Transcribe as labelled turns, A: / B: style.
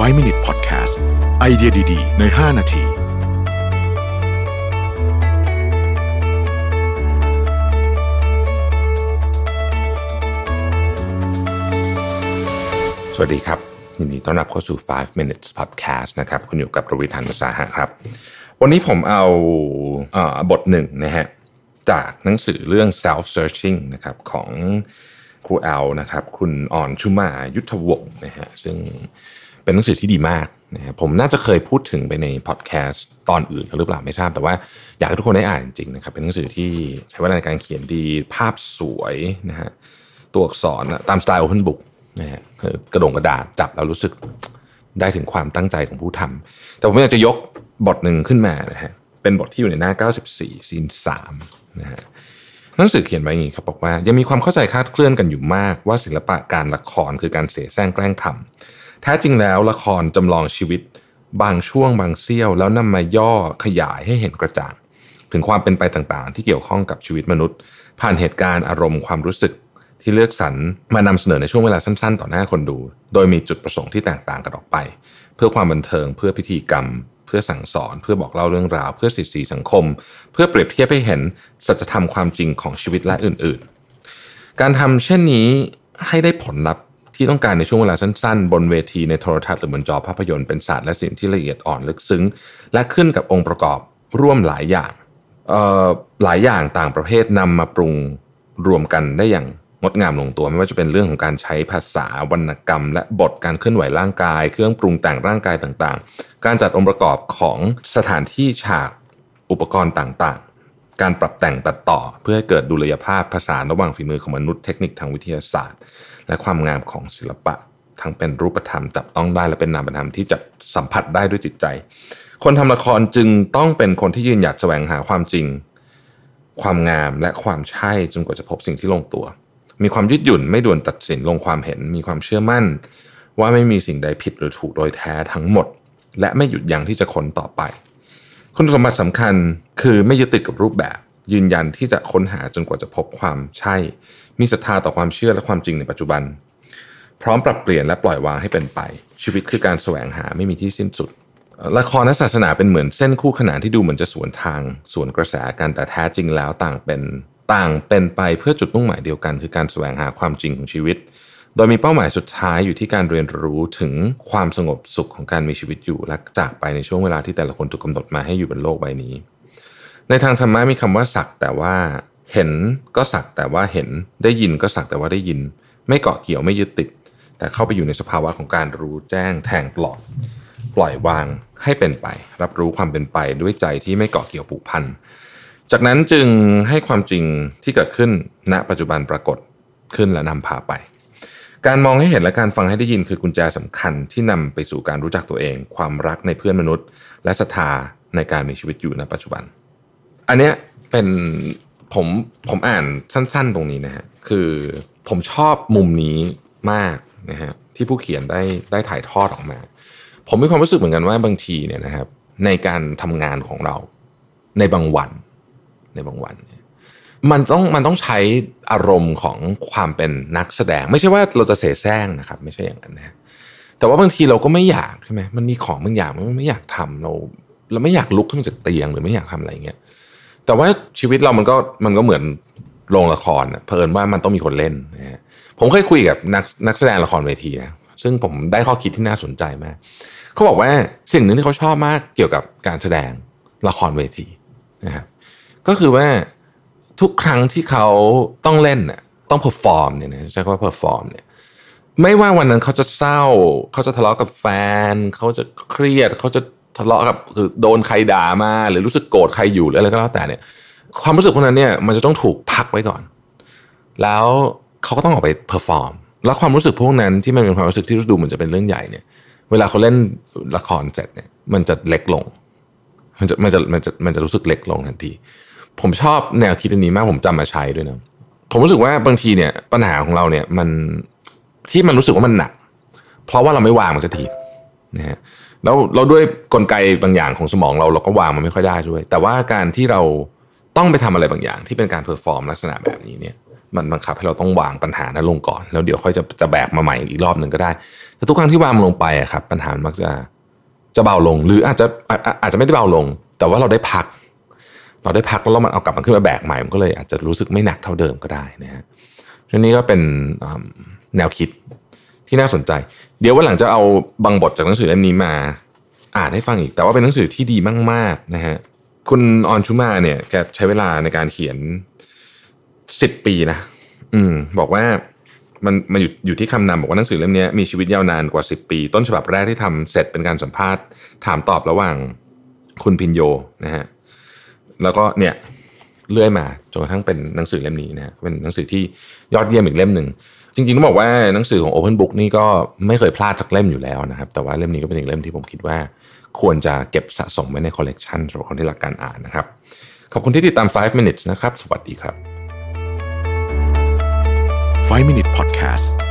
A: 5 Minute Podcast ไอเดียดี ๆ ใน 5 นาที
B: สวัสดีครับ ยินดีต้อนรับเข้าสู่ 5 minutes podcast นะครับ คุณอยู่กับประวิทยานุสาหะครับ วันนี้ผมเอาเออบทหนึ่งนะฮะ จากหนังสือเรื่อง self searching นะครับของครูแอลนะครับ คุณอ่อนชุมายุทธวงศ์นะฮะซึ่ง เป็นหนังสือที่ดีมากนะฮะผมน่าจะเคยพูดถึงไปในพอดแคสต์ตอนอื่นหรือเปล่าไม่ทราบ แต่ว่าอยากให้ทุกคนได้อ่านจริงๆนะครับ เป็นหนังสือที่ใช้เวลาในการเขียนดีภาพสวยนะฮะตัวอักษรตามสไตล์ Open Book นะฮะกระดงกระดาษจับแล้วรู้สึกได้ถึงความตั้งใจของผู้ทำแต่ผมอยากจะยกบทหนึ่งขึ้นมานะฮะเป็นบทที่อยู่ในหน้า 94ซีน3นะฮะหนังสือเขียนไว้อย่างนี้ครับบอกว่ายังมีความเข้าใจคลาดเคลื่อนกันอยู่มากว่าศิลปะการละครคือการเสแสร้งแกล้งทำ แท้จริงแล้วละครจำลองชีวิต บางช่วงบางเสี้ยว แล้วนำมาย่อขยายให้เห็นกระจ่าง ถึงความเป็นไปต่างๆ ที่เกี่ยวข้องกับชีวิตมนุษย์ ผ่านเหตุการณ์อารมณ์ความรู้สึกที่เลือกสรรมานำเสนอในช่วงเวลาสั้นๆ ต่อหน้าคนดู โดยมีจุดประสงค์ที่แตกต่างกันออกไป เพื่อความบันเทิงเพื่อพิธีกรรม เพื่อสั่งสอน เพื่อบอกเล่าเรื่องราว เพื่อสิทธิสังคม เพื่อเปรียบเทียบให้เห็นสัจธรรมความจริงของชีวิตและอื่นๆ การทำเช่นนี้ให้ได้ผลลัพธ์ ที่ต้องการในช่วงเวลาสั้นๆ บนเวทีในโทรทัศน์หรือบนจอภาพยนตร์เป็นศาสตร์และศิลป์ที่ละเอียดอ่อนลึกซึ้ง และขึ้นกับองค์ประกอบร่วมหลายอย่างหลายอย่างต่างประเภทนำมาปรุงรวมกันได้อย่างงดงามลงตัวไม่ว่าจะเป็นเรื่องของการใช้ภาษาวรรณกรรม และบทการเคลื่อนไหวร่างกาย เครื่องปรุงแต่งร่างกายต่างๆ การจัดองค์ประกอบของสถานที่ฉากอุปกรณ์ต่างๆ การปรับแต่งตัดต่อ เพื่อให้เกิดดุลยภาพภาษาระหว่างฝีมือของมนุษย์เทคนิคทางวิทยาศาสตร์ และความงามของศิลปะ ทั้งเป็นรูปธรรมจับต้องได้และเป็นนามธรรมที่จะสัมผัสได้ด้วยจิตใจ คนทำละครจึงต้องเป็นคนที่ยืนหยัดแสวงหาความจริง ความงามและความใช่จนกว่าจะพบสิ่งที่ลงตัว มีความยืดหยุ่นไม่ด่วนตัดสินลงความเห็น มีความเชื่อมั่น ว่าไม่มีสิ่งใดผิดหรือถูกโดยแท้ทั้งหมด และไม่หยุดยั้งที่จะค้นต่อไป คุณสมบัติสำคัญคือไม่ยึดติดกับรูปแบบ ยืนยันที่จะค้นหาจนกว่าจะพบความใช่ มีศรัทธาต่อความเชื่อและความจริงในปัจจุบัน พร้อมปรับเปลี่ยนและปล่อยวางให้เป็นไป ชีวิตคือการแสวงหาไม่มีที่สิ้นสุดละครและศาสนาเป็นเหมือนเส้นคู่ขนานที่ดูเหมือนจะสวนทาง สวนกระแสกันแต่แท้จริงแล้วต่างเป็นต่างเป็นไปเพื่อจุดมุ่งหมายเดียวกัน คือการแสวงหาความจริงของชีวิต โดยมีเป้าหมายสุดท้ายอยู่ที่การเรียนรู้ถึงความสงบสุขของการมีชีวิตอยู่ และจากไปในช่วงเวลาที่แต่ละคนถูกกาหนดมาให้อยู่บนโลกใบนี้ ในทางธรรมะมีคำว่าสักแต่ว่าเห็นก็สักแต่ว่าเห็นได้ยินก็สักแต่ว่าได้ยิน ไม่เกาะเกี่ยวไม่ยึดติด แต่เข้าไปอยู่ในสภาวะของการรู้แจ้งแทงตลอด ปล่อยวางให้เป็นไป รับรู้ความเป็นไปด้วยใจที่ไม่เกาะเกี่ยวผูกพันจากนั้นจึงให้ความจริงที่เกิดขึ้นณปัจจุบันปรากฏขึ้นและนำพาไป การมองให้เห็นและการฟังให้ได้ยินคือกุญแจสำคัญที่นำไปสู่การรู้จักตัวเอง ความรักในเพื่อนมนุษย์ และศรัทธาในการมีชีวิตอยู่ณปัจจุบัน อันเนี้ยเป็นผมผมอ่านสั้น ๆ ตรงนี้นะฮะคือผมชอบมุมนี้มากนะฮะที่ผู้เขียนได้ได้ถ่ายทอดออกมา ผมมีความรู้สึกเหมือนกันว่าบางทีเนี่ยนะครับ ในการทำงานของเราในบางวัน ในบางวันเมันต้องมันต้องใช้อารมณ์ของความเป็นนักแสดง ไม่ใช่ว่าเราจะเสแสร้งนะครับ ไม่ใช่อย่างนั้นนะแต่ว่าบางทีเราก็ไม่อยากใช่ไหมมันมีของบางอย่างมันไม่อยากทำเรา เราไม่อยากลุกขึ้นจากเตียงหรือไม่อยากทำอะไรเงี้ยแต่ว่าชีวิตเรามันก็มันก็เหมือนโรงละครเพลินว่ามันต้องมีคนเล่นนะฮะผมเคยคุยกับนักนักแสดงละครเวทีนะซึ่งผมได้ข้อคิดที่น่าสนใจมากเขาบอกว่าสิ่งหนึ่งที่เขาชอบมากเกี่ยวกับการแสดงละครเวทีนะครับก็คือว่า ทุกครั้งที่เขาต้องเล่นน่ะต้อง perform เนี่ยนะใช้คำว่า perform เนี่ยไม่ว่าวันนั้นเขาจะเศร้า เขาจะทะเลาะกับแฟน เขาจะเครียด เขาจะทะเลาะกับคือโดนใครด่ามา หรือรู้สึกโกรธใครอยู่หรืออะไรก็แล้วแต่เนี่ย ความรู้สึกพวกนั้นเนี่ยมันจะต้องถูกพักไว้ก่อน แล้วเขาก็ต้องออกไป perform แล้วความรู้สึกพวกนั้นที่มันเป็นความรู้สึกที่ดูเหมือนจะเป็นเรื่องใหญ่เนี่ยเวลาเขาเล่นละครเสร็จเนี่ยมันจะเล็กลง มันจะมันจะมันจะมันจะรู้สึกเล็กลงทันที ผมชอบแนวคิดอันนี้มากผมจำมาใช้ด้วยนะผมรู้สึกว่าบางทีเนี่ยปัญหาของเราเนี่ยมันที่มันรู้สึกว่ามันหนัก เพราะว่าเราไม่วางมันสักทีนะฮะแล้วเราด้วยกลไกบางอย่างของสมองเราเราก็วางมันไม่ค่อยได้ด้วย แต่ว่าการที่เราต้องไปทำอะไรบางอย่าง ที่เป็นการ perform ลักษณะแบบนี้เนี่ยมันบังคับให้เราต้องวางปัญหานั้นลงก่อน แล้วเดี๋ยวค่อยจะจะแบกมาใหม่อีกรอบหนึ่งก็ได้ แต่ทุกครั้งที่วางมันลงไปอะครับปัญหามักจะจะเบาลง หรืออาจจะอาจจะไม่ได้เบาลง แต่ว่าเราได้พัก เราได้พักแล้วมันเอากลับมาขึ้นมาแบกใหม่มันก็เลยอาจจะรู้สึกไม่หนักเท่าเดิมก็ได้นะฮะทีนี้ก็เป็นแนวคิดที่น่าสนใจ เดี๋ยววันหลังจะเอาบางบทจากหนังสือเล่มนี้มา อ่านให้ฟังอีก แต่ว่าเป็นหนังสือที่ดีมาก ๆนะฮะคุณออนชูมาเนี่ยแกใช้เวลาในการเขียนสิบปีนะอืม บอกว่ามันมันอยู่อยู่ที่คำนำบอกว่าหนังสือเล่มนี้มีชีวิตยาวนานกว่า 10 ปี ต้นฉบับแรกที่ทำเสร็จเป็นการสัมภาษณ์ ถามตอบระหว่างคุณพินโยนะฮะ แล้วก็เนี่ยเลื่อยมาจนกระทั่งเป็นหนังสือเล่มนี้นะเป็นหนังสือที่ยอดเยี่ยมอีกเล่มหนึ่งจริงๆต้องบอกว่าหนังสือของ Open Book นี่ก็ไม่เคยพลาดสักเล่มอยู่แล้วนะครับ แต่ว่าเล่มนี้ก็เป็นอีกเล่มที่ผมคิดว่า ควรจะเก็บสะสมไว้ในคอลเลกชันสำหรับคนที่รักการอ่านนะครับ ขอบคุณที่ติดตาม 5 minutes นะครับ สวัสดีครับ
A: 5 Minute Podcast